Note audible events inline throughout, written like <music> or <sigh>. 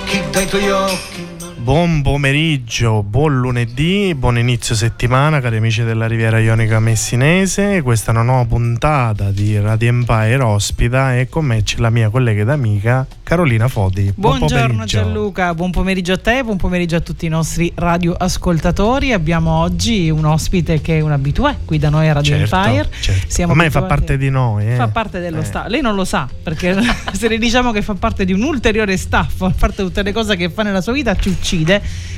occhi dai tuoi occhi. Buon pomeriggio, buon lunedì, buon inizio settimana cari amici della Riviera Ionica Messinese. Questa è una nuova puntata di Radio Empire ospita e con me c'è la mia collega ed amica Carolina Fodi. Buon Buongiorno pomeriggio. Gianluca, buon pomeriggio a te, buon pomeriggio a tutti i nostri radioascoltatori. Abbiamo oggi un ospite che è un abitué qui da noi a Radio Certo, Empire. certo. Siamo Ormai fa parte di noi. eh. Fa parte dello Eh. staff. Lei non lo sa perché <laughs> se le diciamo che fa parte di un ulteriore staff, a parte tutte le cose che fa nella sua vita, ci uccide.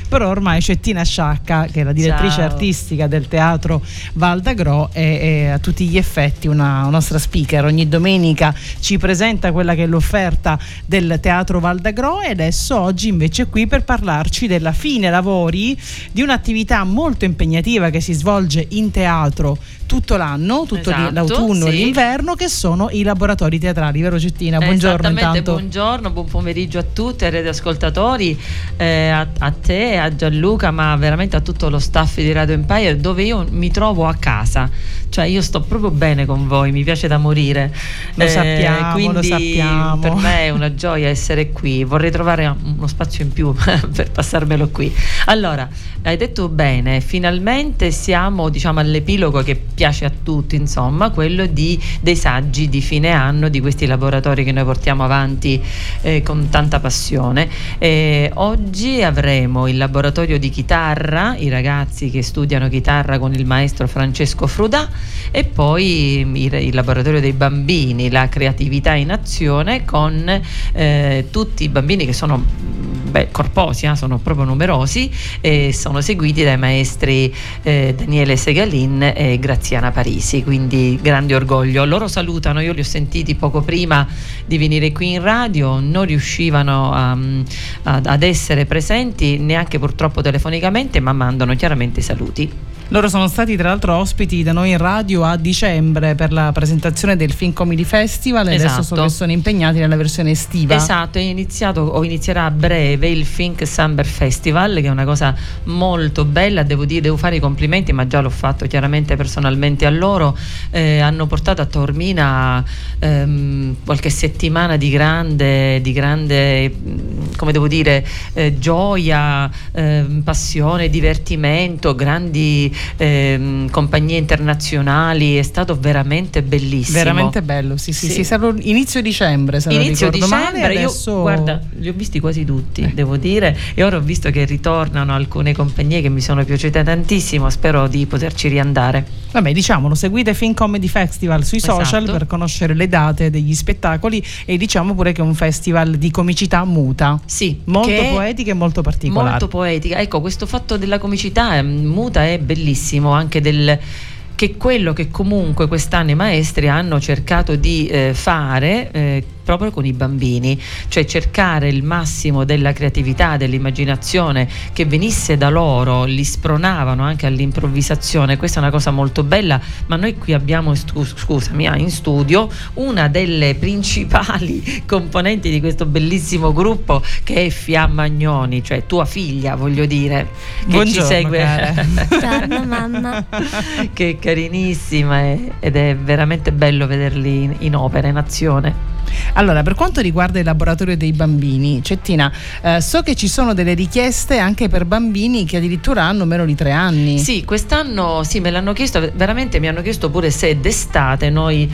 Però ormai c'è Tina Sciacca, che è la direttrice Ciao. artistica del teatro Val d'Agro, e a tutti gli effetti una nostra speaker. Ogni domenica ci presenta quella che è l'offerta del teatro Val d'Agro e adesso oggi invece è qui per parlarci della fine lavori di un'attività molto impegnativa che si svolge in teatro tutto l'anno, tutto Esatto, l'autunno e sì. l'inverno, che sono i laboratori teatrali, vero Cettina? Buongiorno intanto. buongiorno, buon pomeriggio a tutti, ai radioascoltatori, eh, a, a te, a Gianluca, ma veramente a tutto lo staff di Radio Empire, dove io mi trovo a casa. Cioè, io sto proprio bene con voi, mi piace da morire. Lo sappiamo, lo quindi sappiamo. Per me è una gioia essere qui. Vorrei trovare uno spazio in più <laughs> per passarmelo qui. Allora, hai detto bene, finalmente siamo diciamo all'epilogo che piace a tutti, insomma, quello di, dei saggi di fine anno di questi laboratori che noi portiamo avanti eh, con tanta passione. Eh, oggi avremo il laboratorio di chitarra, i ragazzi che studiano chitarra con il maestro Francesco Frudà e poi il, il laboratorio dei bambini, la creatività in azione con eh, tutti i bambini che sono mh, beh, corposi, eh, sono proprio numerosi e sono seguiti dai maestri eh, Daniele Segalin e Graziana Parisi, quindi grande orgoglio. Loro salutano, io li ho sentiti poco prima di venire qui in radio, non riuscivano a- ad, essere presenti neanche purtroppo telefonicamente, ma mandano chiaramente saluti. Loro sono stati tra l'altro ospiti da noi in radio a dicembre per la presentazione del Film Comedy Festival e adesso Esatto. sono, sono impegnati nella versione estiva. Esatto, è iniziato o inizierà a breve il Think Summer Festival, che è una cosa molto bella, devo dire, devo fare i complimenti, ma già l'ho fatto chiaramente personalmente a loro. Eh, hanno portato a Taormina ehm, qualche settimana di grande, di grande mh, come devo dire, eh, gioia, ehm, passione, divertimento, grandi ehm, compagnie internazionali, è stato veramente bellissimo. Veramente bello, sì, sì, Sì. sì. inizio dicembre, se non Inizio male, dicembre, io adesso... guarda, li ho visti quasi tutti, Eh. devo dire, e ora ho visto che ritornano alcune compagnie che mi sono piaciute tantissimo, spero di poterci riandare. Vabbè, diciamolo, seguite Film Comedy Festival sui social Esatto. per conoscere le date degli spettacoli e diciamo pure che è un festival di comicità muta. Sì, Molto poetica e molto particolare. Molto poetica. Ecco, questo fatto della comicità eh, muta è bellissimo, anche del che quello che comunque quest'anno i maestri hanno cercato di eh, fare, eh, proprio con i bambini, cioè cercare il massimo della creatività, dell'immaginazione che venisse da loro, li spronavano anche all'improvvisazione, questa è una cosa molto bella, ma noi qui abbiamo, scusami, ah, in studio una delle principali <laughs> componenti di questo bellissimo gruppo che è Fiamma Agnoni, cioè tua figlia, voglio dire, che Buongiorno, ci segue. Buongiorno <laughs> mamma. che è carinissima e- ed è veramente bello vederli in, in opera, in azione. Allora, per quanto riguarda il laboratorio dei bambini, Cettina, eh, so che ci sono delle richieste anche per bambini che addirittura hanno meno di tre anni. Sì, quest'anno sì, me l'hanno chiesto, veramente mi hanno chiesto pure se d'estate noi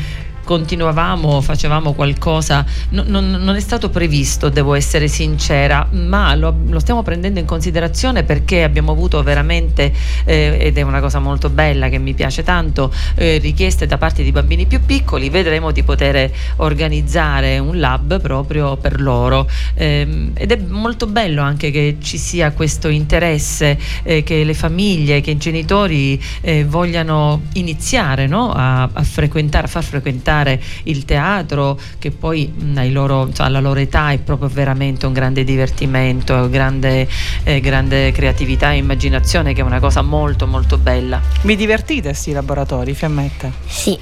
continuavamo, facevamo qualcosa, no- non, non è stato previsto, devo essere sincera, ma lo, lo stiamo prendendo in considerazione perché abbiamo avuto veramente, eh, ed è una cosa molto bella che mi piace tanto, eh, richieste da parte di bambini più piccoli, vedremo di poter organizzare un lab proprio per loro Ehm, ed è molto bello anche che ci sia questo interesse, eh, che le famiglie, che i genitori eh, vogliano iniziare no? a, a frequentare, a far frequentare il teatro, che poi mh, ai loro- insomma, alla loro età è proprio veramente un grande divertimento, grande, eh, grande creatività e immaginazione, che è una cosa molto molto bella. Vi divertite a questi laboratori, Fiammetta? Sì,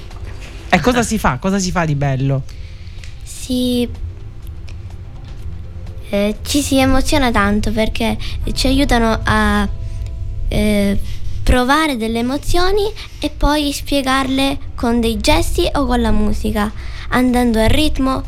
E cosa si fa? Cosa si fa di bello? si, eh, ci si emoziona tanto perché ci aiutano a eh, provare delle emozioni e poi spiegarle con dei gesti o con la musica, andando al ritmo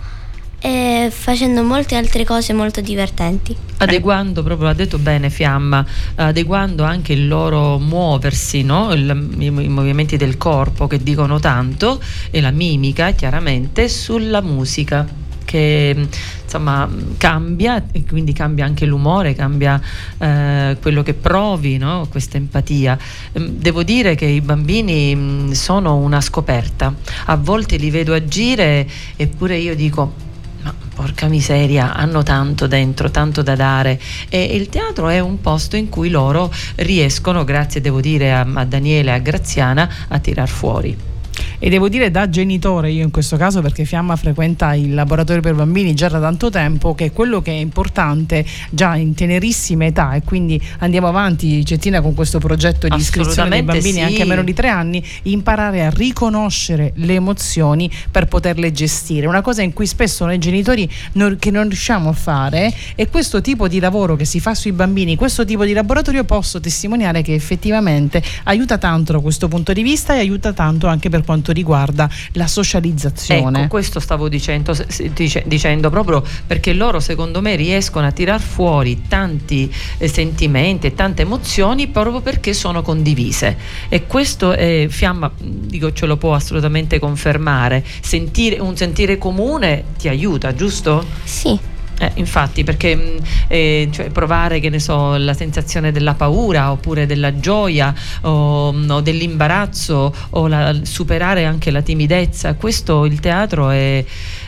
e facendo molte altre cose molto divertenti. adeguando proprio, ha detto bene Fiamma, adeguando anche il loro muoversi, no? Il- i, i movimenti del corpo che dicono tanto e la mimica chiaramente sulla musica che insomma cambia e quindi cambia anche l'umore, cambia eh, quello che provi, no? questa empatia. Ehm, Devo dire che i bambini mh, sono una scoperta, a volte li vedo agire eppure io dico ma porca miseria, hanno tanto dentro, tanto da dare e il teatro è un posto in cui loro riescono, grazie devo dire a, a Daniele e a Graziana, a tirar fuori. E devo dire da genitore, io in questo caso, perché Fiamma frequenta il laboratorio per bambini già da tanto tempo, che quello che è importante già in tenerissima età, e quindi andiamo avanti, Cettina, con questo progetto di iscrizione dei bambini sì. anche a meno di tre anni, imparare a riconoscere le emozioni per poterle gestire. Una cosa in cui spesso noi genitori non, che non riusciamo a fare e questo tipo di lavoro che si fa sui bambini, questo tipo di laboratorio posso testimoniare che effettivamente aiuta tanto da questo punto di vista e aiuta tanto anche per quanto riguarda la socializzazione. Ecco, questo stavo dicendo, dice- dicendo proprio perché loro secondo me riescono a tirar fuori tanti eh, sentimenti e tante emozioni proprio perché sono condivise e questo è, Fiamma mh, dico ce lo può assolutamente confermare, sentire, un sentire comune ti aiuta, giusto? Sì, Eh, infatti, perché mh, eh, cioè, provare, che ne so, la sensazione della paura oppure della gioia o, mh, o dell'imbarazzo o la- superare anche la timidezza, questo il teatro è,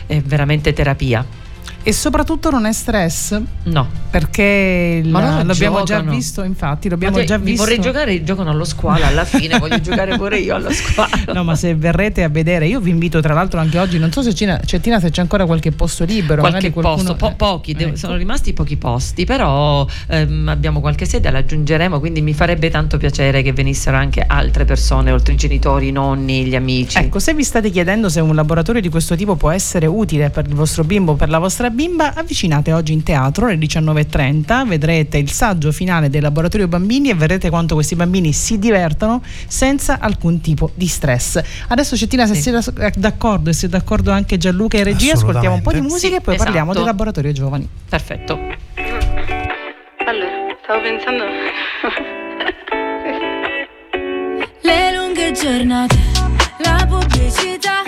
è veramente terapia. E soprattutto non è stress, No. perché loro l'abbiamo già giocano. visto, infatti, l'abbiamo te- già visto. vorrei giocare, giocano allo squalo alla fine, voglio giocare pure io allo squalo. No, ma se verrete a vedere, io vi invito tra l'altro anche oggi, non so se Cina- Cettina se c'è ancora qualche posto libero. qualche qualcuno- posto, po- eh, pochi, devo- ecco. sono rimasti pochi posti, però ehm, abbiamo qualche sede, la aggiungeremo, quindi mi farebbe tanto piacere che venissero anche altre persone, oltre i genitori, i nonni, gli amici. Ecco, se vi state chiedendo se un laboratorio di questo tipo può essere utile per il vostro bimbo per la vostra bimba, avvicinate oggi in teatro alle 19.30, vedrete il saggio finale del laboratorio bambini e vedrete quanto questi bambini si divertono senza alcun tipo di stress. Adesso Cettina, se Sì. siete d'accordo e se è d'accordo anche Gianluca e regia, ascoltiamo un po' di musica Sì, e poi esatto. parliamo del laboratorio giovani. Perfetto. Allora, stavo pensando. Le lunghe giornate, la pubblicità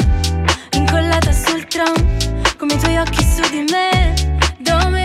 incollata sul tram, come i tuoi occhi su di me. Domenica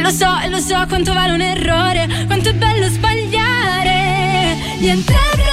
Lo so, e lo so quanto vale un errore Quanto è bello sbagliare. Niente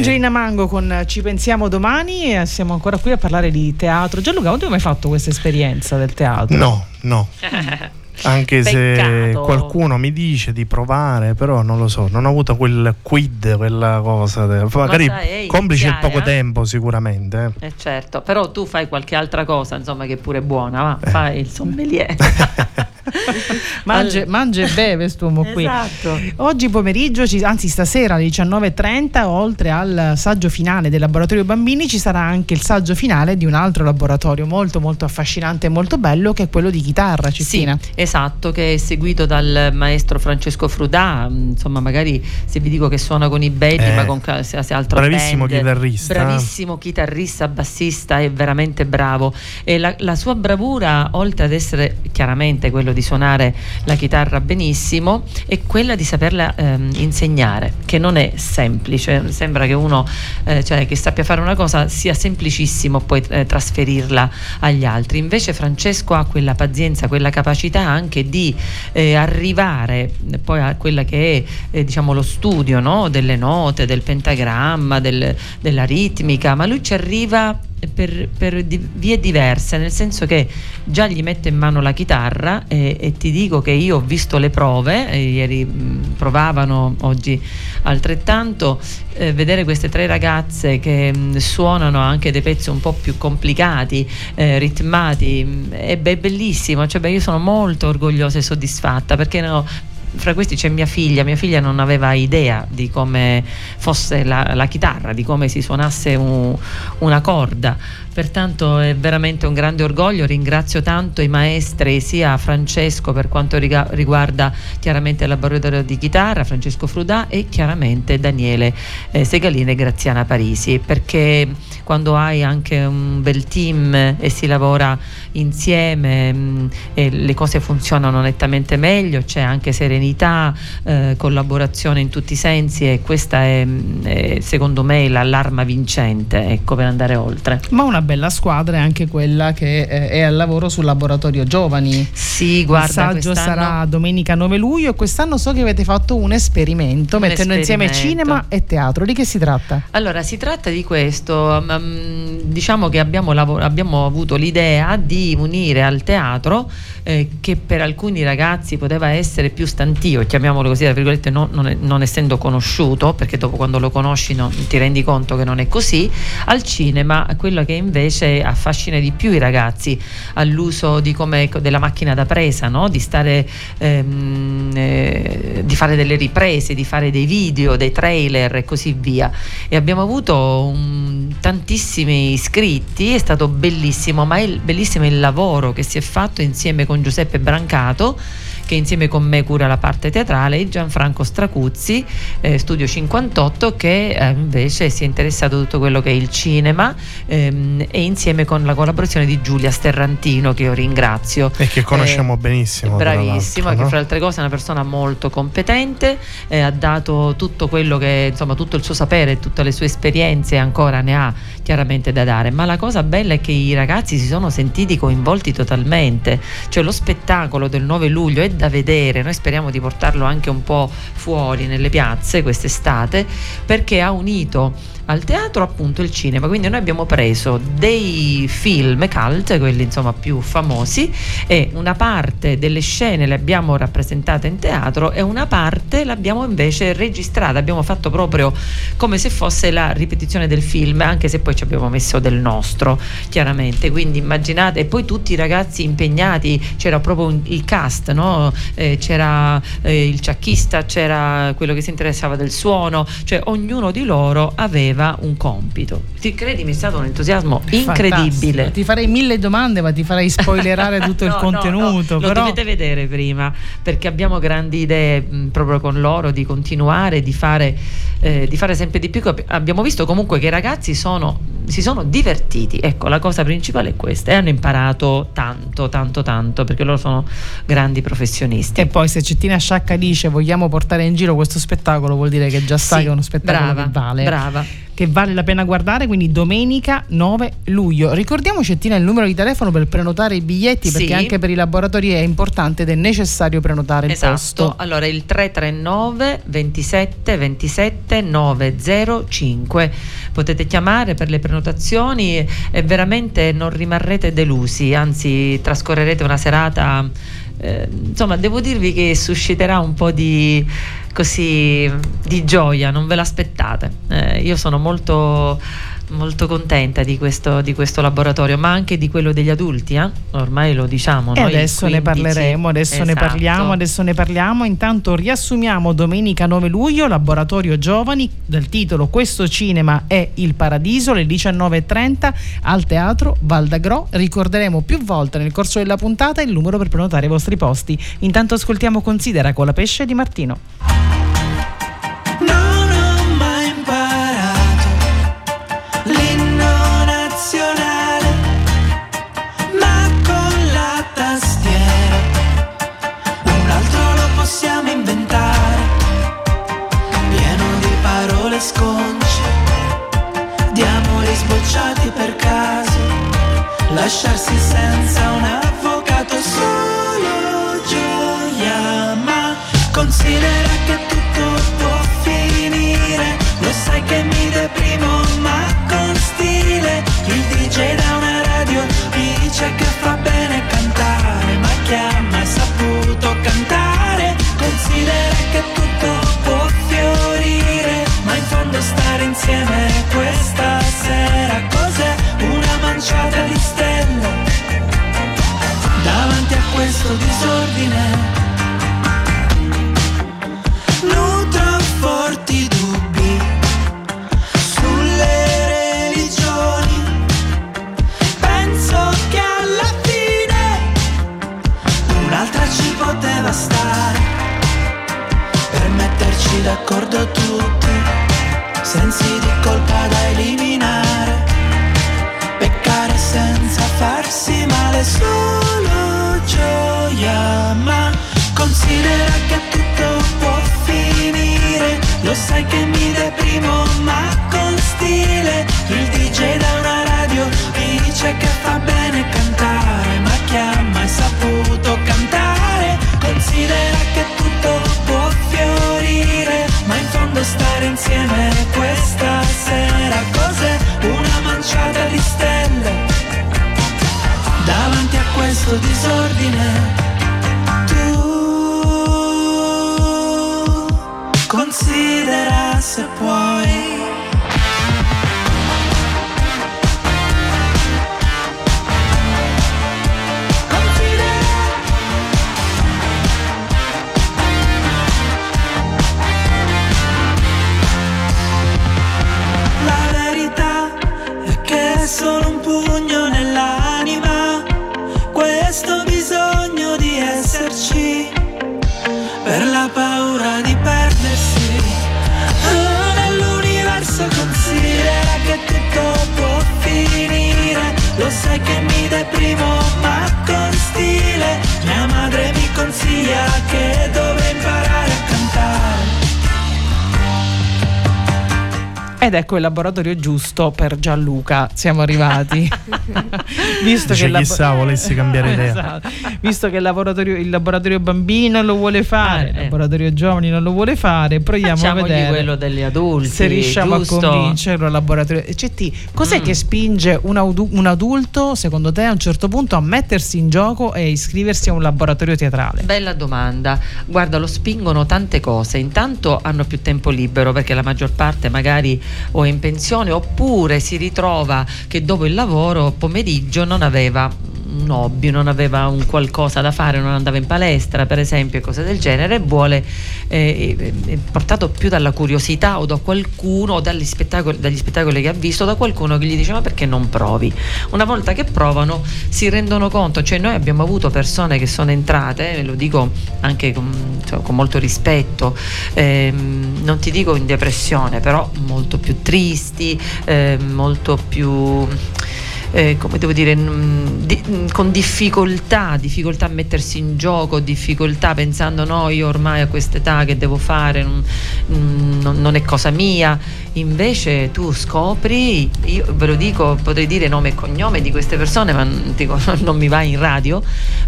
Angelina Mango con Ci pensiamo domani e siamo ancora qui a parlare di teatro. Gianluca, tu hai mai fatto questa esperienza del teatro? No, no. <laughs> Anche se Peccato. qualcuno mi dice di provare, però non lo so, non ho avuto quel quid, quella cosa. de- Magari sai, complice il iniziare, poco eh? tempo, sicuramente. eh. Eh certo, però tu fai qualche altra cosa, insomma, che è pure buona, va, fai il sommelier. <laughs> <laughs> Mangia, mangia e beve quest'uomo qui. Esatto. Oggi pomeriggio, ci- anzi stasera alle 19.30, oltre al saggio finale del laboratorio bambini, ci sarà anche il saggio finale di un altro laboratorio molto molto affascinante e molto bello che è quello di chitarra, Sì, Cristina. esatto, che è seguito dal maestro Francesco Frudà, mm, insomma magari se vi dico che suona con i Betty, Eh, ma con qualsiasi altro bravissimo band, chitarrista. bravissimo chitarrista, bassista, è veramente bravo e la, la sua bravura, oltre ad essere chiaramente quello di suonare la chitarra benissimo, è quella di saperla ehm, insegnare, che non è semplice, sembra che uno eh, cioè, che sappia fare una cosa sia semplicissimo poi eh, trasferirla agli altri, invece Francesco ha quella pazienza, quella capacità anche di eh, arrivare poi a quella che è eh, diciamo lo studio no? delle note, del pentagramma, del- della ritmica, ma lui ci arriva per, per di- vie diverse, nel senso che già gli mette in mano la chitarra e, e ti dico che io ho visto le prove, ieri mh, provavano, oggi altrettanto, eh, vedere queste tre ragazze che mh, suonano anche dei pezzi un po' più complicati, eh, ritmati, mh, è, be- bellissimo, cioè, beh, io sono molto orgogliosa e soddisfatta perché no, fra questi c'è mia figlia, mia figlia non aveva idea di come fosse la, la chitarra, di come si suonasse un- una corda, pertanto è veramente un grande orgoglio, ringrazio tanto i maestri sia Francesco per quanto riguarda chiaramente il laboratorio di chitarra, Francesco Frudà e chiaramente Daniele eh, Segalini e Graziana Parisi, perché quando hai anche un bel team e si lavora insieme mh, e le cose funzionano nettamente meglio, c'è anche serenità, eh, collaborazione in tutti i sensi e questa è, mh, è, secondo me la- l'arma vincente ecco, per andare oltre. Ma una bella squadra è anche quella che eh, è al lavoro sul laboratorio giovani. Sì, guarda, il saggio sarà domenica 9 luglio e quest'anno so che avete fatto un esperimento Un mettendo insieme esperimento. cinema e teatro. Di che si tratta? Allora, si tratta di questo, mm, diciamo che abbiamo, lavo- abbiamo avuto l'idea di unire al teatro, eh, che per alcuni ragazzi poteva essere più stantio, chiamiamolo così, tra virgolette, non, non non essendo conosciuto, perché dopo quando lo conosci non- ti rendi conto che non è così, al cinema quello che invece affascina di più i ragazzi all'uso di come, della macchina da presa, no? di stare ehm, eh, di fare delle riprese, di fare dei video, dei trailer e così via. E abbiamo avuto un- tantissimi iscritti, è stato bellissimo, ma è bellissimo il lavoro che si è fatto insieme con Giuseppe Brancato che insieme con me cura la parte teatrale, e Gianfranco Stracuzzi, eh, Studio 58, che eh, invece si è interessato a tutto quello che è il cinema ehm, e insieme con la collaborazione di Giulia Sterrantino, che io ringrazio. E che conosciamo Eh, benissimo. Bravissima, l'altro, che no? fra altre cose è una persona molto competente, eh, ha dato tutto quello che, insomma, tutto il suo sapere, tutte le sue esperienze, ancora ne ha chiaramente da dare. Ma la cosa bella è che i ragazzi si sono sentiti coinvolti totalmente, cioè lo spettacolo del 9 luglio è da vedere, noi speriamo di portarlo anche un po' fuori nelle piazze quest'estate, perché ha unito al teatro appunto il cinema. Quindi noi abbiamo preso dei film cult quelli insomma più famosi e una parte delle scene le abbiamo rappresentate in teatro e una parte l'abbiamo invece registrata. Abbiamo fatto proprio come se fosse la ripetizione del film anche se poi ci abbiamo messo del nostro chiaramente. Quindi immaginate e poi tutti i ragazzi impegnati c'era proprio il cast no? Eh, c'era eh, il ciacchista c'era quello che si interessava del suono cioè ognuno di loro aveva un compito ti credimi è stato un entusiasmo incredibile Fantastico. Ti farei mille domande, ma ti farei spoilerare <laughs> tutto il No, no, contenuto. no, lo però... dovete vedere prima perché abbiamo grandi idee mh, proprio con loro di continuare di fare, eh, di fare sempre di più Ab- abbiamo visto comunque che i ragazzi sono, si sono divertiti ecco la cosa principale è questa e hanno imparato tanto tanto tanto perché loro sono grandi professionisti E poi se Cettina Sciacca dice vogliamo portare in giro questo spettacolo, vuol dire che già sa Sì, che è uno spettacolo brava, che vale. brava. Che vale la pena guardare, quindi domenica 9 luglio. Ricordiamo Cettina il numero di telefono per prenotare i biglietti, perché Sì. anche per i laboratori è importante ed è necessario prenotare il Esatto, posto. allora il 339 27 27 905 potete chiamare per le prenotazioni e veramente non rimarrete delusi, anzi trascorrerete una serata eh, insomma devo dirvi che susciterà un po' di così di gioia, non ve l'aspettate. Eh, io sono molto molto contenta di questo, di questo laboratorio, ma anche di quello degli adulti, eh? ormai lo diciamo. E adesso ne 15. parleremo, adesso ne Esatto. parliamo, adesso ne parliamo. Intanto riassumiamo domenica 9 luglio, Laboratorio Giovani, del titolo Questo cinema è il paradiso, alle 19.30 al Teatro Valdagro. Ricorderemo più volte nel corso della puntata il numero per prenotare i vostri posti. Intanto ascoltiamo Considera con la pesce di Martino. Il laboratorio giusto per Gianluca. Siamo arrivati. <laughs> Visto Dice, che il labo- chissà, volessi cambiare idea. Esatto. Visto che il laboratorio, il laboratorio bambini non lo vuole fare, Ah, il eh. laboratorio giovani non lo vuole fare, proviamo a vedere quello degli adulti. se riusciamo giusto? a convincerlo al laboratorio. CT, cos'è Mm. che spinge un, audu- un adulto, secondo te, a un certo punto a mettersi in gioco e iscriversi a un laboratorio teatrale? Bella domanda. Guarda, lo spingono tante cose. Intanto hanno più tempo libero perché la maggior parte magari o è in pensione oppure si ritrova che dopo il lavoro pomeriggio non aveva un hobby, non aveva un qualcosa da fare, non andava in palestra per esempio cose del genere vuole, eh, è- portato più dalla curiosità o da qualcuno o dagli spettacoli, dagli spettacoli che ha visto, da qualcuno che gli dice ma perché non provi? Una volta che provano si rendono conto, cioè noi abbiamo avuto persone che sono entrate, e lo dico anche con, insomma, con molto rispetto, ehm, non ti dico in depressione, però molto più tristi, ehm, molto più eh, come devo dire, di- con difficoltà, difficoltà a mettersi in gioco, difficoltà pensando no, io ormai a quest'età che devo fare non- non è cosa mia. Invece tu scopri, io ve lo dico, potrei dire nome e cognome di queste persone, ma non, <laughs> dico, non mi va in radio,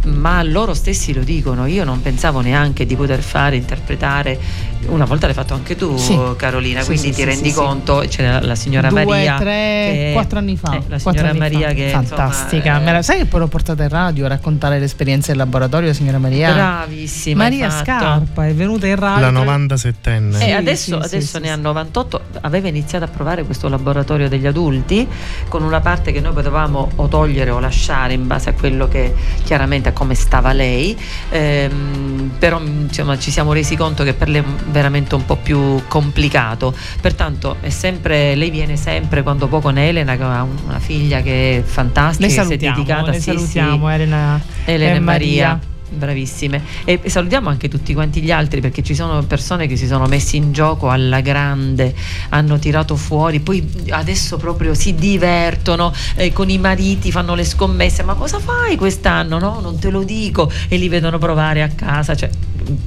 ma loro stessi lo dicono. Io non pensavo neanche di poter fare, interpretare. Una volta l'hai fatto anche tu, Sì. Carolina, Sì, quindi sì, ti sì, rendi sì, sì. conto, c'è la, la signora Due, Maria. tre, che- quattro anni fa. eh, la signora Maria fa. che fantastica. insomma, Me la- eh, sai che poi l'ho portata in radio a raccontare l'esperienza del laboratorio, signora Maria? Bravissima. Maria. Scarpa è venuta in radio. La 97enne. E Sì, adesso, adesso sì, ne sì. ha 98, aveva iniziato a provare questo laboratorio degli adulti con una parte che noi potevamo o togliere o lasciare in base a quello che chiaramente a come stava lei, Ehm, però insomma, ci siamo resi conto che per lei è veramente un po' più complicato, pertanto è sempre, lei viene sempre quando può con Elena che ha una figlia che è fantastica, che si è dedicata le sì, salutiamo sì. Elena, Elena e e Maria. Bravissime. E salutiamo anche tutti quanti gli altri perché ci sono persone che si sono messi in gioco alla grande, hanno tirato fuori, poi adesso proprio si divertono eh, con i mariti, fanno le scommesse. Ma cosa fai quest'anno? No, non te lo dico. E li vedono provare a casa, cioè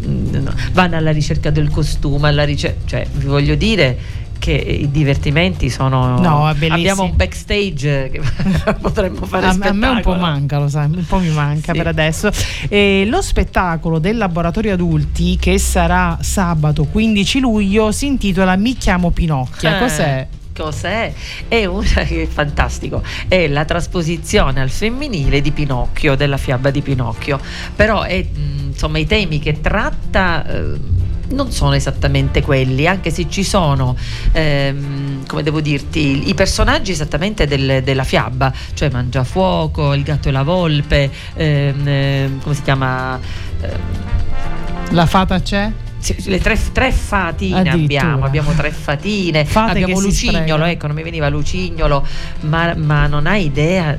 mm, no, vanno alla ricerca del costume, alla ricerca, cioè vi voglio dire che i divertimenti sono No, abbiamo un backstage che <laughs> potremmo fare a, a me un po' spettacolo. manca, lo sai, un po' mi manca Sì. per adesso. E lo spettacolo del laboratorio adulti che sarà sabato 15 luglio si intitola Mi chiamo Pinocchia. Eh, Cos'è? Cos'è? È una <laughs> che è fantastico, è la trasposizione al femminile di Pinocchio, della fiaba di Pinocchio. Però è, mh, insomma i temi che tratta eh, non sono esattamente quelli, anche se ci sono, ehm, come devo dirti, i personaggi esattamente del- della fiaba, cioè Mangiafuoco, il gatto e la volpe, ehm, ehm, come si chiama? La fata c'è? le tre, tre fatine abbiamo, abbiamo tre fatine, Fate abbiamo Lucignolo, ecco, non mi veniva Lucignolo, ma, ma non hai idea,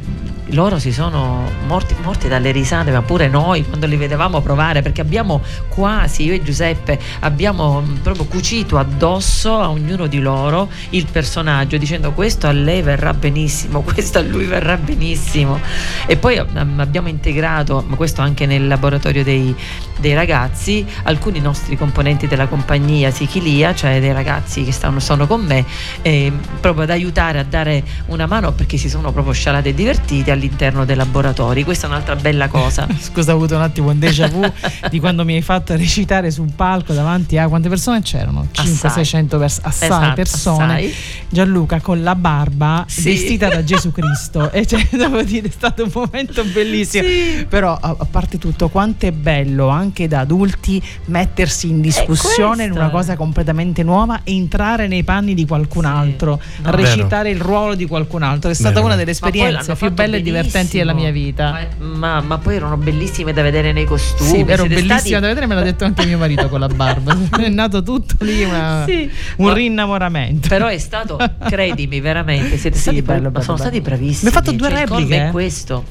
loro si sono morti, morti dalle risate, ma pure noi quando li vedevamo provare, perché abbiamo quasi, io e Giuseppe, abbiamo mh, proprio cucito addosso a ognuno di loro il personaggio, dicendo questo a lei verrà benissimo, <laughs> questo a lui verrà benissimo. E poi um, abbiamo integrato, ma questo anche nel laboratorio dei, dei ragazzi, alcuni nostri componenti della compagnia Sichilia, cioè dei ragazzi che stanno, sono con me, eh, proprio ad aiutare a dare una mano perché si sono proprio scialati e divertiti all'interno dei laboratori. Questa è un'altra bella cosa. <laughs> Scusa, ho avuto un attimo un déjà vu di quando mi hai fatto recitare su un palco davanti a quante persone c'erano? Assai. 500-600 pers- assai Esatto, persone. assai. Gianluca con la barba Sì. vestita da Gesù <laughs> Cristo e cioè, <laughs> devo dire è stato un momento bellissimo Sì. però a, parte tutto quanto è bello anche da adulti mettersi in discussione in una cosa completamente nuova e entrare nei panni di qualcun Sì. altro No. recitare il ruolo di qualcun altro è stata Vero. una delle esperienze più belle divertenti della mia vita Ma, ma poi erano bellissime da vedere nei costumi. sì, ero bellissima stati- da vedere, me l'ha detto anche mio marito con la barba. <laughs> È nato tutto lì, una- Sì. un Ma- rinnamoramento. Però è stato, credimi, veramente, siete Sì, stati, bello, ma bello, sono bello. stati bravissimi. Mi ha fatto due Cioè, il repliche, colmo eh. è questo.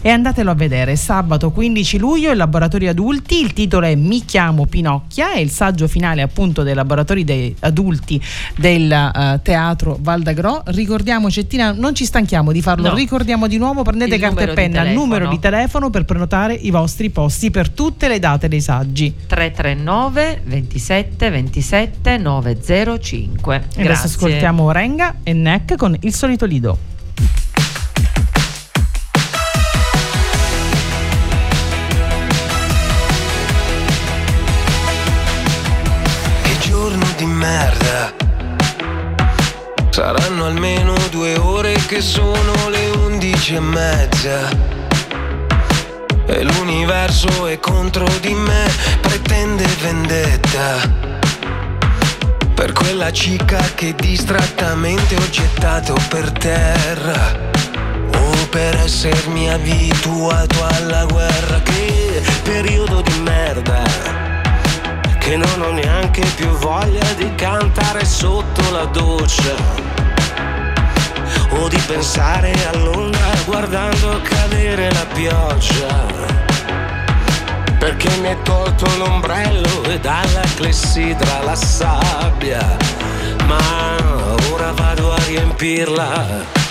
E andatelo a vedere. Sabato 15 luglio il laboratorio adulti, il titolo è Mi chiamo Pinocchia, è il saggio finale appunto dei laboratori dei adulti del uh, teatro Valdagro. Ricordiamo Cettina, non ci stanchiamo di farlo, No. ricordiamo di nuovo, prendete Il carta e penna, telefono. numero di telefono per prenotare i vostri posti per tutte le date dei saggi. 339 27 27 905. E adesso Grazie. ascoltiamo Renga e Neck con il solito lido. Merda. Saranno almeno due ore che sono le undici e mezza. E l'universo è contro di me, pretende vendetta. Per quella cicca che distrattamente ho gettato per terra. O per essermi abituato alla guerra. Che periodo di merda che non ho neanche più voglia di cantare sotto la doccia o di pensare all'onda guardando cadere la pioggia. Perché mi hai tolto l'ombrello e dalla clessidra la sabbia ma ora vado a riempirla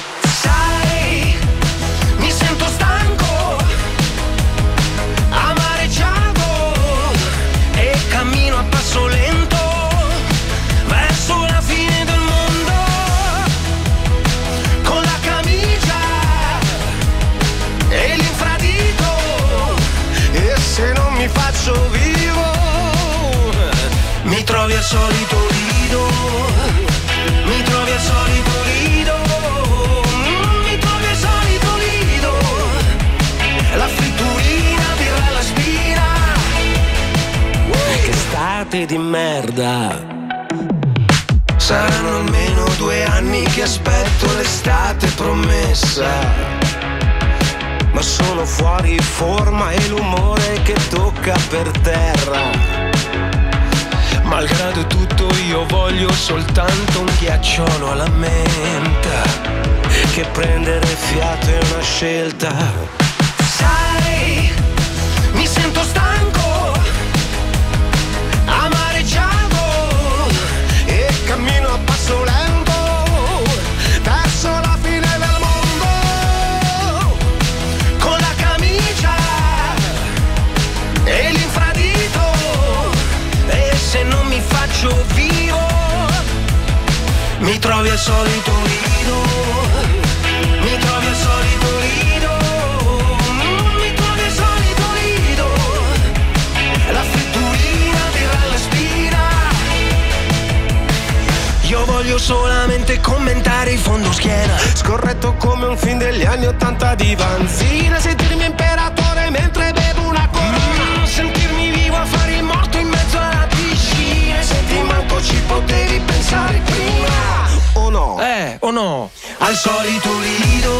al solito lido mi trovi al solito lido Mm, mi trovi al solito lido la fritturina birra alla spina che state di merda. Saranno almeno due anni che aspetto l'estate promessa. Ma sono fuori forma e l'umore che tocca per terra. Malgrado tutto io voglio soltanto un ghiacciolo alla menta. Che prendere fiato è una scelta. Sai, mi sento stanco trovi al solito lido mi trovi al solito lido Mm, mi trovi al solito lido la fritturina dirà la spina. Io voglio solamente commentare il fondo schiena. Scorretto come un film degli anni Ottanta di Vanzina Sentirmi imperatore mentre bevo una corona Sentirmi vivo a fare il morto in mezzo alla piscina. Senti manco ci potevi pensare? Eh, o no? Al solito lido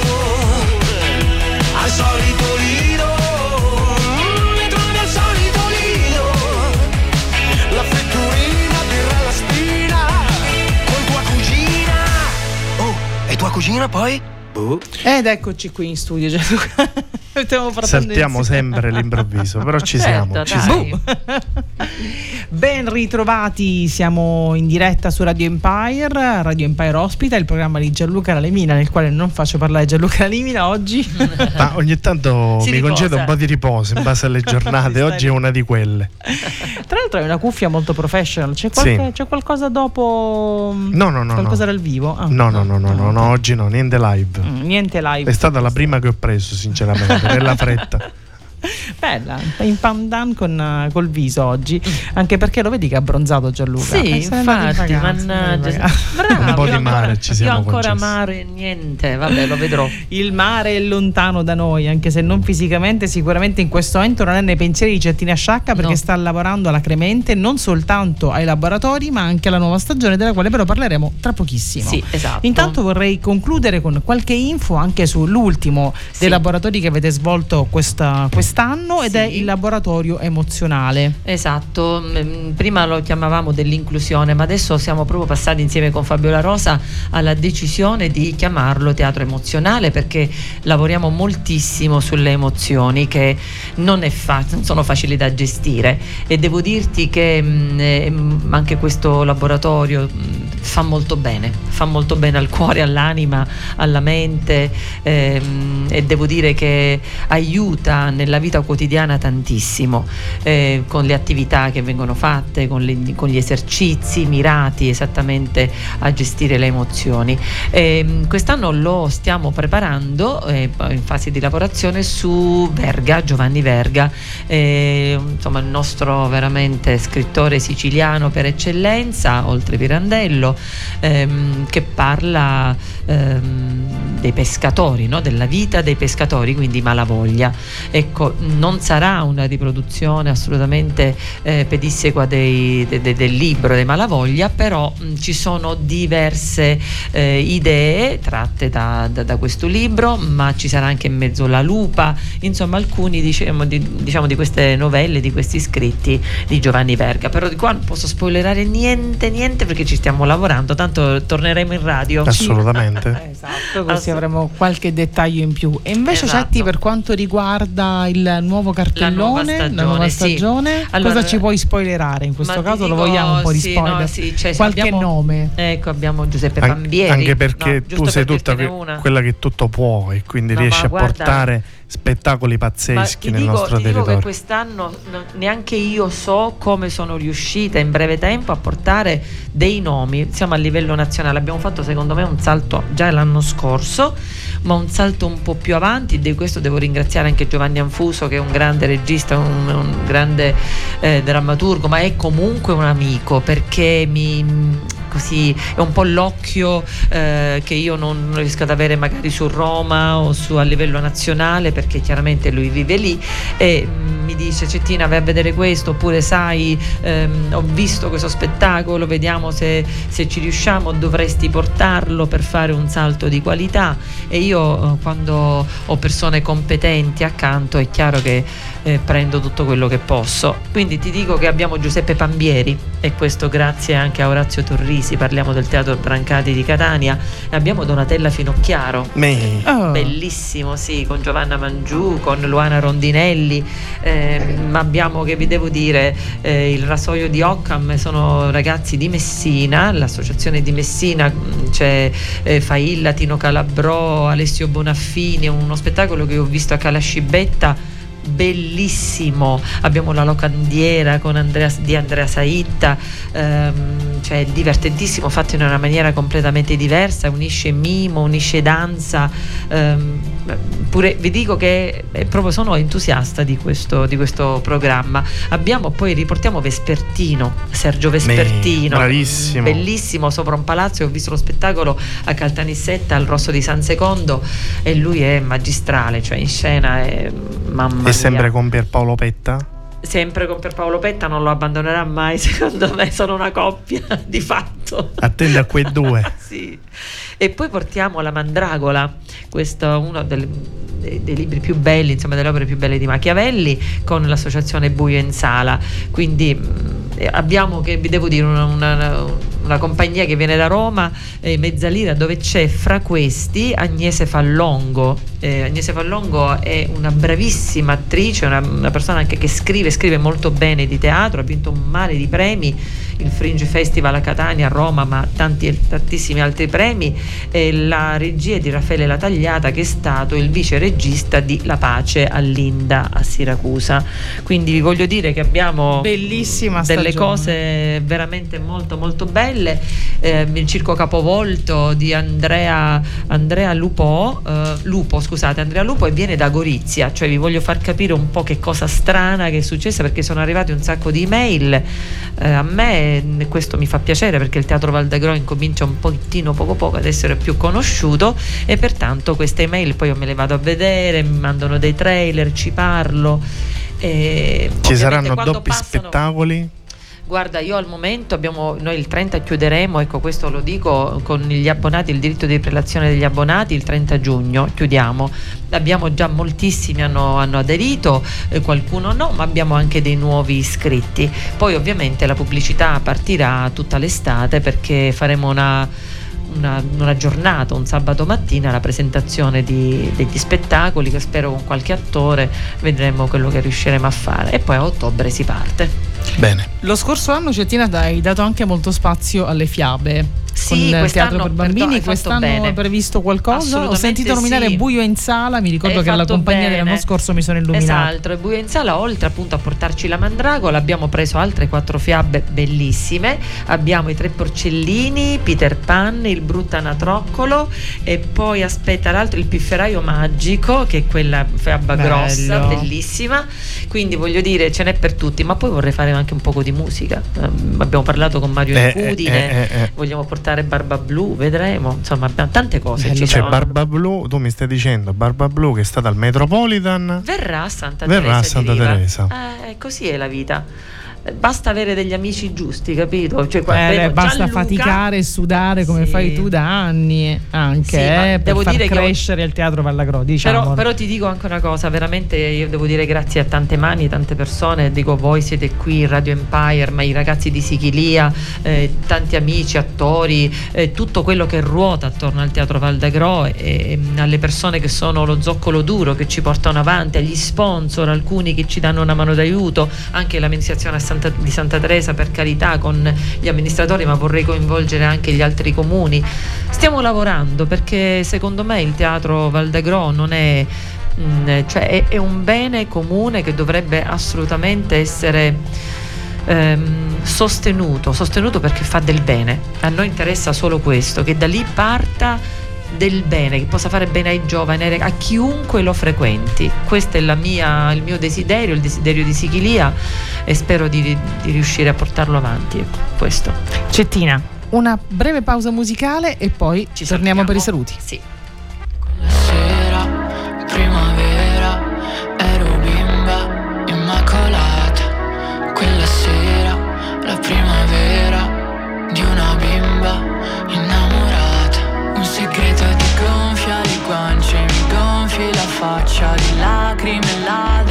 Al solito lido Mi trovi al solito lido la fritturina, birra alla spina Con tua cugina Oh, e tua cugina poi? Boh Ed eccoci qui in studio Gianluca. <laughs> Stiamo parlando Saltiamo sempre l'improvviso, però ci Certo, siamo. Ci dai. siamo. <laughs> Ben ritrovati, siamo in diretta su Radio Empire, Radio Empire ospita il programma di Gianluca Lalemina nel quale non faccio parlare Gianluca Lalemina oggi. <laughs> Ma ogni tanto Si mi riposa. concedo un po' di riposo in base alle <laughs> giornate. Oggi è una di quelle. Tra l'altro è una cuffia molto professional, c'è, qualche- Sì. c'è qualcosa dopo? No, no, no. Qualcosa no. dal vivo? Ah. No, no, no, no, no, no, oggi no, niente live. Mm, niente live. È stata la prima che ho preso, sinceramente, nella fretta. <laughs> Bella, in pandan con, eh, col viso oggi, anche perché lo vedi che ha abbronzato Gianluca. Sì, Eh, infatti, mannaggia. Bravo, Un po' di mare ancora- ci siamo Io ancora concessi. mare, niente, vabbè, lo vedrò. Il mare è lontano da noi, anche se non fisicamente, sicuramente in questo momento non è nei pensieri di Cettina Sciacca perché No. sta lavorando alla Cremente non soltanto ai laboratori ma anche alla nuova stagione della quale però parleremo tra pochissimo. Sì, esatto. Intanto vorrei concludere con qualche info anche sull'ultimo Sì. dei laboratori che avete svolto questa, quest'anno quest'anno ed Sì. è il laboratorio emozionale. Esatto, mm, prima lo chiamavamo dell'inclusione, ma adesso siamo proprio passati insieme con Fabiola Rosa alla decisione di chiamarlo teatro emozionale perché lavoriamo moltissimo sulle emozioni che non, è fa- non sono facili da gestire e devo dirti che mm, eh, mm, anche questo laboratorio mm, fa molto bene, fa molto bene al cuore, all'anima, alla mente ehm, e devo dire che aiuta nella vita quotidiana tantissimo eh, con le attività che vengono fatte, con, le- con gli esercizi mirati esattamente a gestire le emozioni. Ehm, quest'anno lo stiamo preparando eh, in fase di lavorazione su Verga, Giovanni Verga, eh, insomma il nostro veramente scrittore siciliano per eccellenza, oltre Pirandello, ehm, che parla ehm, dei pescatori, no? della vita dei pescatori, quindi Malavoglia. Ecco, non sarà una riproduzione assolutamente eh, pedissequa dei- de- de- del libro dei Malavoglia, però mh, ci sono diverse eh, idee tratte da, da- da questo libro, ma ci sarà anche in mezzo la lupa, insomma alcuni diciamo di, diciamo, di queste novelle, di questi scritti di Giovanni Verga. Però di qua non posso spoilerare niente, niente perché ci stiamo lavorando, tanto torneremo in radio. <laughs> Assolutamente. Esatto, così Ass- avremo qualche dettaglio in più. E invece, Esatto. Cetti, per quanto riguarda il nuovo cartellone, La nuova stagione, sì. Allora, cosa ci puoi spoilerare? In questo caso lo dico, vogliamo un po' di sì, spoiler. no, sì, cioè, qualche abbiamo- nome. Ecco, abbiamo Giuseppe An- Pambieri. anche perché no, tu sei per tutta que- quella che tutto può e quindi No, riesci a guarda- portare spettacoli pazzeschi ti nel dico, nostro ti dico che territorio. quest'anno no- neanche io so come sono riuscita in breve tempo a portare dei nomi. Siamo a livello nazionale, abbiamo fatto secondo me un salto già l'anno scorso, ma un salto un po' più avanti. Di questo devo ringraziare anche Giovanni Anfuso, che è un grande regista, un, un grande eh, drammaturgo, ma è comunque un amico perché mi così è un po' l'occhio eh, che io non riesco ad avere magari su Roma o su a livello nazionale perché chiaramente lui vive lì e mm, mi dice Cettina vai a vedere questo oppure sai ehm, ho visto questo spettacolo vediamo se, se ci riusciamo dovresti portarlo per fare un salto di qualità e io eh, quando ho persone competenti accanto è chiaro che eh, prendo tutto quello che posso. Quindi ti dico che abbiamo Giuseppe Pambieri e questo grazie anche a Orazio Torrisi parliamo del teatro Brancati di Catania e abbiamo Donatella Finocchiaro. Me- Oh. Bellissimo, sì, con Giovanna Mangiù, con Luana Rondinelli, eh, ma abbiamo che vi devo dire eh, il rasoio di Occam, sono ragazzi di Messina, l'associazione di Messina, c'è eh, Failla, Tino Calabrò, Alessio Bonaffini, uno spettacolo che ho visto a Calascibetta bellissimo. Abbiamo la locandiera con Andrea, di Andrea Saitta ehm, cioè divertentissimo fatto in una maniera completamente diversa unisce mimo, unisce danza ehm, pure vi dico che eh, proprio sono entusiasta di questo, di questo programma. Abbiamo poi riportiamo Vespertino Sergio Vespertino. bravissimo. bellissimo sopra un palazzo ho visto lo spettacolo a Caltanissetta al Rosso di San Secondo e lui è magistrale cioè in scena è mamma E sempre mia. con Pierpaolo Petta? sempre con Pierpaolo Petta non lo abbandonerà mai <laughs> secondo me sono una coppia di fatto Attende a quei due. <laughs> sì. E poi portiamo la Mandragola, questo è uno del- dei, dei libri più belli, insomma delle opere più belle di Machiavelli, con l'associazione Buio in Sala. Quindi mh, abbiamo, che vi devo dire, una, una- una compagnia che viene da Roma, eh, Mezzalira, dove c'è fra questi Agnese Fallongo. Eh, Agnese Fallongo è una bravissima attrice, una, una persona anche che scrive, scrive molto bene di teatro, ha vinto un mare di premi, il Fringe Festival a Catania, a Roma, ma tanti, tantissimi altri premi. E la regia di Raffaele La Tagliata, che è stato il vice regista di La Pace all'Inda a Siracusa. Quindi vi voglio dire che abbiamo Bellissima delle stagione. cose veramente molto molto belle. Eh, il Circo Capovolto di Andrea, Andrea Lupo, eh, Lupo, scusate, Andrea Lupo e viene da Gorizia, cioè vi voglio far capire un po' che cosa strana che è successa perché sono arrivati un sacco di email. Eh, a me eh, questo mi fa piacere perché il Teatro Valdagro incomincia un pochettino poco poco ad essere più conosciuto e pertanto queste email poi io me le vado a vedere, mi mandano dei trailer, ci parlo. E Ci saranno doppi passano- spettacoli? Guarda, io al momento abbiamo, noi il 30 chiuderemo, ecco questo lo dico con gli abbonati, il diritto di prelazione degli abbonati, il 30 giugno chiudiamo. Abbiamo già moltissimi hanno, hanno aderito, eh, qualcuno no, ma abbiamo anche dei nuovi iscritti. Poi ovviamente la pubblicità partirà tutta l'estate perché faremo una una, una, giornata, un sabato mattina, la presentazione di, degli spettacoli che spero con qualche attore vedremo quello che riusciremo a fare e poi a ottobre si parte. Bene. Lo scorso anno Cettina hai dato anche molto spazio alle fiabe. Sì, con il teatro per bambini, fatto quest'anno bene. è previsto qualcosa? Ho sentito nominare sì. Buio in sala, mi ricordo Hai che alla fatto compagnia bene. dell'anno scorso mi sono illuminata. Esatto, e Buio in Sala, oltre appunto a portarci la Mandragola, abbiamo preso altre quattro fiabe bellissime. Abbiamo i tre porcellini, Peter Pan, il Bruttanatroccolo e poi aspetta l'altro, il pifferaio magico, che è quella fiaba Bello. grossa, bellissima. Quindi voglio dire, ce n'è per tutti, ma poi vorrei fare anche un poco di musica. Ehm, abbiamo parlato con Mario Eh, Incudine, eh, eh, eh. vogliamo portare Barba Blu, vedremo. Insomma, abbiamo tante cose. Bello. ci C'è sono. Barba Blu, tu mi stai dicendo Barba Blu che è stata al Metropolitan. Verrà a Santa Verrà a Teresa. di Santa. Teresa. Eh, così è la vita. Basta avere degli amici giusti, capito? Cioè, Eh, basta Gianluca- faticare e sudare come Sì. fai tu da anni anche Sì, eh, per devo far dire che ho- crescere il teatro Vallagro diciamo Però, però ti dico anche una cosa, veramente io devo dire grazie a tante mani, tante persone, dico voi siete qui, Radio Empire, ma i ragazzi di Sichilia, eh, tanti amici, attori, eh, tutto quello che ruota attorno al Teatro Valdagro e, e alle persone che sono lo zoccolo duro, che ci portano avanti, agli sponsor, alcuni che ci danno una mano d'aiuto, anche l'amministrazione a Santa- di Santa Teresa per carità con gli amministratori, ma vorrei coinvolgere anche gli altri comuni. Stiamo lavorando perché secondo me il Teatro Valdagro non è Mm, cioè è un bene comune che dovrebbe assolutamente essere ehm, sostenuto, sostenuto perché fa del bene. A noi interessa solo questo, che da lì parta del bene, che possa fare bene ai giovani, a chiunque lo frequenti. Questo è la mia- il mio desiderio, il desiderio di Sichilia e spero di, di riuscire a portarlo avanti. Ecco, questo. Cettina una breve pausa musicale e poi Ci torniamo salutiamo. per i saluti Sì. sera, primavera, faccia di lacrime, ladro di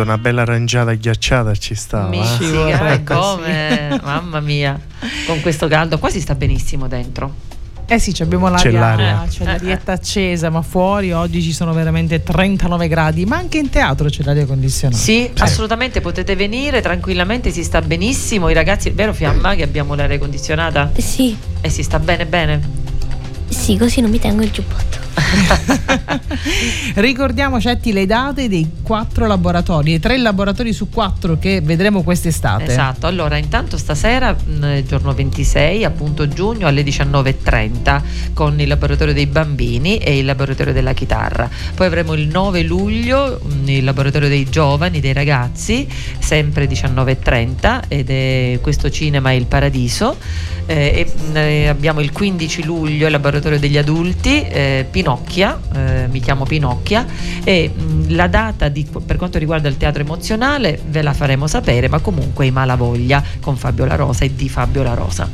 Effettivamente una bella aranciata ghiacciata ci stava. Mi eh. scivola, Sì, come? Mamma mia, con questo caldo qua si sta benissimo dentro. Eh sì, ci abbiamo l'aria, C'è l'aria. c'è l'arietta accesa, ma fuori oggi ci sono veramente 39 gradi, ma anche in teatro c'è l'aria condizionata. Sì, assolutamente potete venire tranquillamente, si sta benissimo. I ragazzi, è vero Fiamma che abbiamo l'aria condizionata? Sì, E si sta bene bene? sì, così non mi tengo il giubbotto. <laughs> Ricordiamo Cetti le date dei quattro laboratori, tre laboratori su quattro che vedremo quest'estate. Esatto, allora intanto stasera, giorno 26, appunto giugno alle 19.30 con il laboratorio dei bambini e il laboratorio della chitarra. Poi avremo il 9 luglio il laboratorio dei giovani, dei ragazzi, sempre 19.30 ed è questo cinema il Paradiso. Eh, e, eh, abbiamo il 15 luglio il laboratorio degli adulti, eh, Pinocchia, eh, mi chiamo Pinocchia e mh, la data di- per quanto riguarda il teatro emozionale ve la faremo sapere, ma comunque i Malavoglia con Fabio La Rosa e di Fabio La Rosa.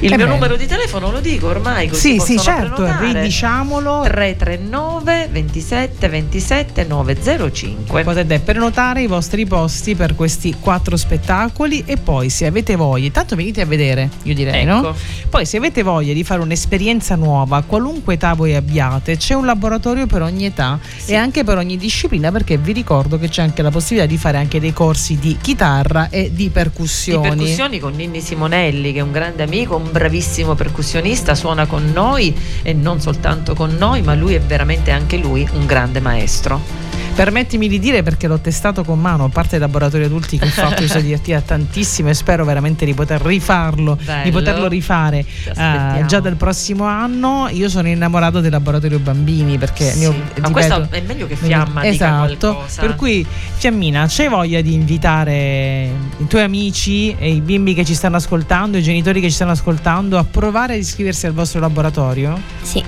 Il Eh mio beh. numero di telefono lo dico ormai così Sì, sì, certo, prenotare. ridiciamolo. 339 27 27 905. Potete prenotare i vostri posti per questi quattro spettacoli e poi se avete voglia, intanto venite a vedere, io direi, no? Ecco. Poi se avete voglia di fare un'esperienza nuova, qualunque età voi abbiate, c'è un laboratorio per ogni età Sì. e anche per ogni disciplina perché vi ricordo che c'è anche la possibilità di fare anche dei corsi di chitarra e di Di percussioni. percussioni con Ninni Simonelli, che è un grande amico, un bravissimo percussionista, suona con noi e non soltanto con noi, ma lui è veramente anche lui un grande maestro. Permettimi di dire perché l'ho testato con mano, a parte i laboratori adulti che ho <laughs> fatto, mi sono divertita tantissimo e spero veramente di poter rifarlo, di Bello. poterlo rifare aspettiamo. già dal prossimo anno. Io sono innamorato del laboratorio bambini perché Sì. ne ho, Ma ripeto, questo è meglio che Fiamma dica Esatto, qualcosa. per cui Fiammina, c'hai voglia di invitare i tuoi amici e i bimbi che ci stanno ascoltando, i genitori che ci stanno ascoltando a provare ad iscriversi al vostro laboratorio? Sì.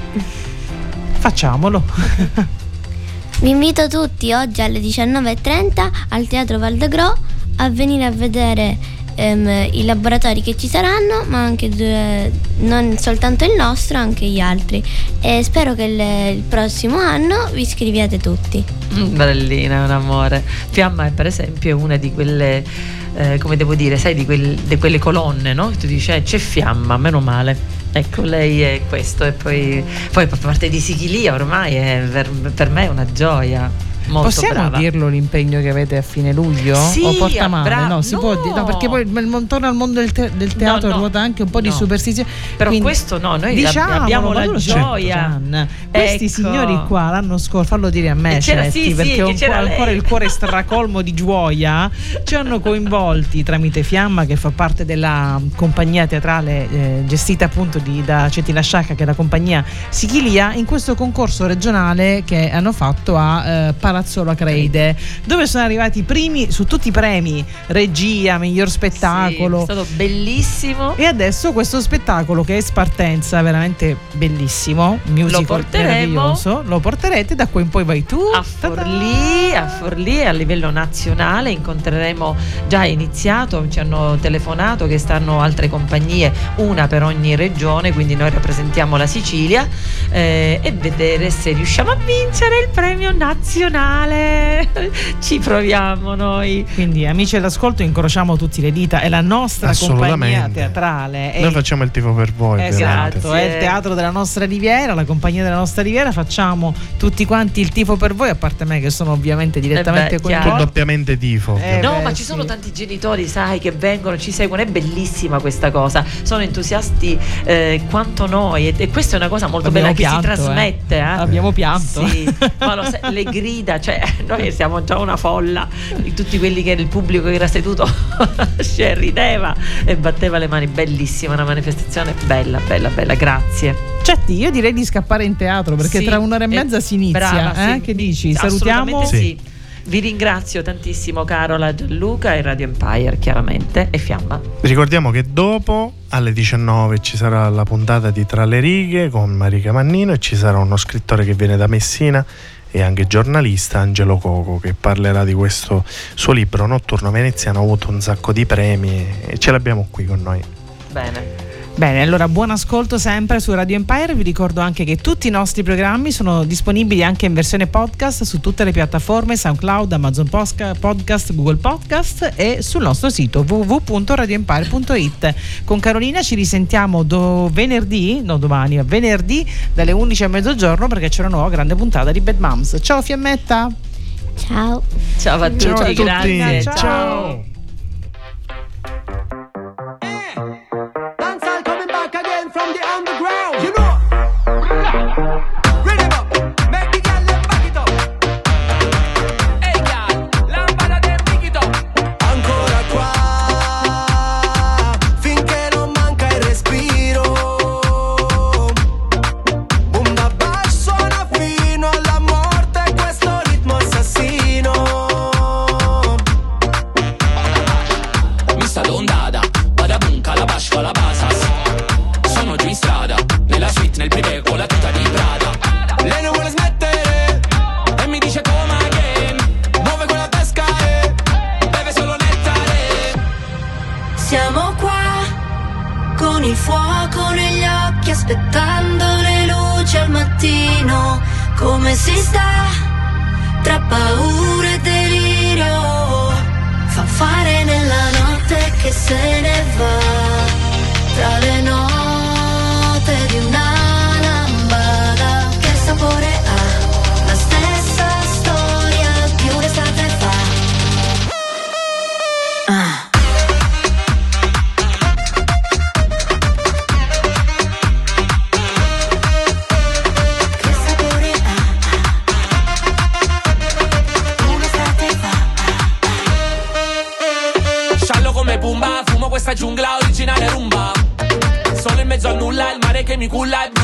Facciamolo. <laughs> Vi invito tutti oggi alle 19.30 al Teatro Valdegro a venire a vedere ehm, i laboratori che ci saranno, ma anche due- non soltanto il nostro, anche gli altri. E spero che il, il prossimo anno vi iscriviate tutti. Mm, Bellina, un amore. Fiamma è per esempio una di quelle, eh, come devo dire, sai, di, quel- di quelle colonne, no? Tu dici, eh, c'è Fiamma, meno male. Ecco, lei è questo e poi, poi per parte di Sichilia ormai è per me è una gioia. Molto Possiamo brava. dirlo l'impegno che avete a fine luglio? Sì, o porta ah, male? bra- no, si no. può dire- no, perché poi intorno al mondo del, te- del teatro No, no. ruota anche un po' di superstizione. Però Quindi, questo no, noi diciamolo, abbiamo la gioia. Gian. Questi Ecco. signori qua l'anno scorso, fallo dire a me, c'era- Cetti, sì, sì, perché che ho c'era ancora il cuore stracolmo di gioia, ci hanno coinvolti tramite Fiamma che fa parte della compagnia teatrale eh, gestita appunto di- da Cettina Sciacca che è la compagnia Sichilia in questo concorso regionale che hanno fatto a eh, Palazzolo Acreide dove sono arrivati i primi su tutti i premi regia, miglior spettacolo Sì, è stato bellissimo. e adesso questo spettacolo che è Spartenza, veramente bellissimo, musical Lo porteremo. meraviglioso, lo porterete, da qui in poi vai tu. A Forlì, a Forlì a livello nazionale incontreremo già è iniziato, ci hanno telefonato che stanno altre compagnie, una per ogni regione, quindi noi rappresentiamo la Sicilia eh, e vedere se riusciamo a vincere il premio nazionale. <laughs> Ci proviamo noi. Quindi amici all'ascolto incrociamo tutti le dita, è la nostra compagnia teatrale. è Noi il- facciamo il tifo per voi. Esatto, è il teatro della nostra riviera, la compagnia della nostra riviera, facciamo tutti quanti il tifo per voi, a parte me che sono ovviamente direttamente Eh beh. Tu doppiamente tifo. Eh. No, beh, ma ci sì. sono tanti genitori, sai, che vengono, ci seguono, è bellissima questa cosa. Sono entusiasti eh, quanto noi e, e questa è una cosa molto Abbiamo bella che pianto, si trasmette. eh. Abbiamo pianto. Sì, <laughs> ma lo sai, le grida, cioè noi siamo già una folla di tutti quelli che il pubblico che era seduto <laughs> cioè, rideva e batteva le mani. Bellissima, una manifestazione bella, bella, bella. Grazie. Cetti, io direi di scappare in teatro perché Sì, tra un'ora e eh, mezza si inizia. brava, eh? sì. Che dici? Salutiamo. Sì. Vi ringrazio tantissimo Carola, Gianluca e Radio Empire chiaramente e Fiamma. Ricordiamo che dopo alle 19 ci sarà la puntata di Tra le righe con Marica Mannino e ci sarà uno scrittore che viene da Messina e anche giornalista Angelo Coco che parlerà di questo suo libro Notturno Veneziano. Ha avuto un sacco di premi e ce l'abbiamo qui con noi. Bene. Bene, allora buon ascolto sempre su Radio Empire, vi ricordo anche che tutti i nostri programmi sono disponibili anche in versione podcast su tutte le piattaforme SoundCloud, Amazon Podcast, Google Podcast e sul nostro sito www.radioempire.it. Con Carolina ci risentiamo do venerdì, no domani, venerdì dalle 11 a mezzogiorno perché c'è una nuova grande puntata di Bad Moms. Ciao Fiammetta! Ciao! Ciao a tutti, ciao a tutti. grazie! ciao. ciao. me cool like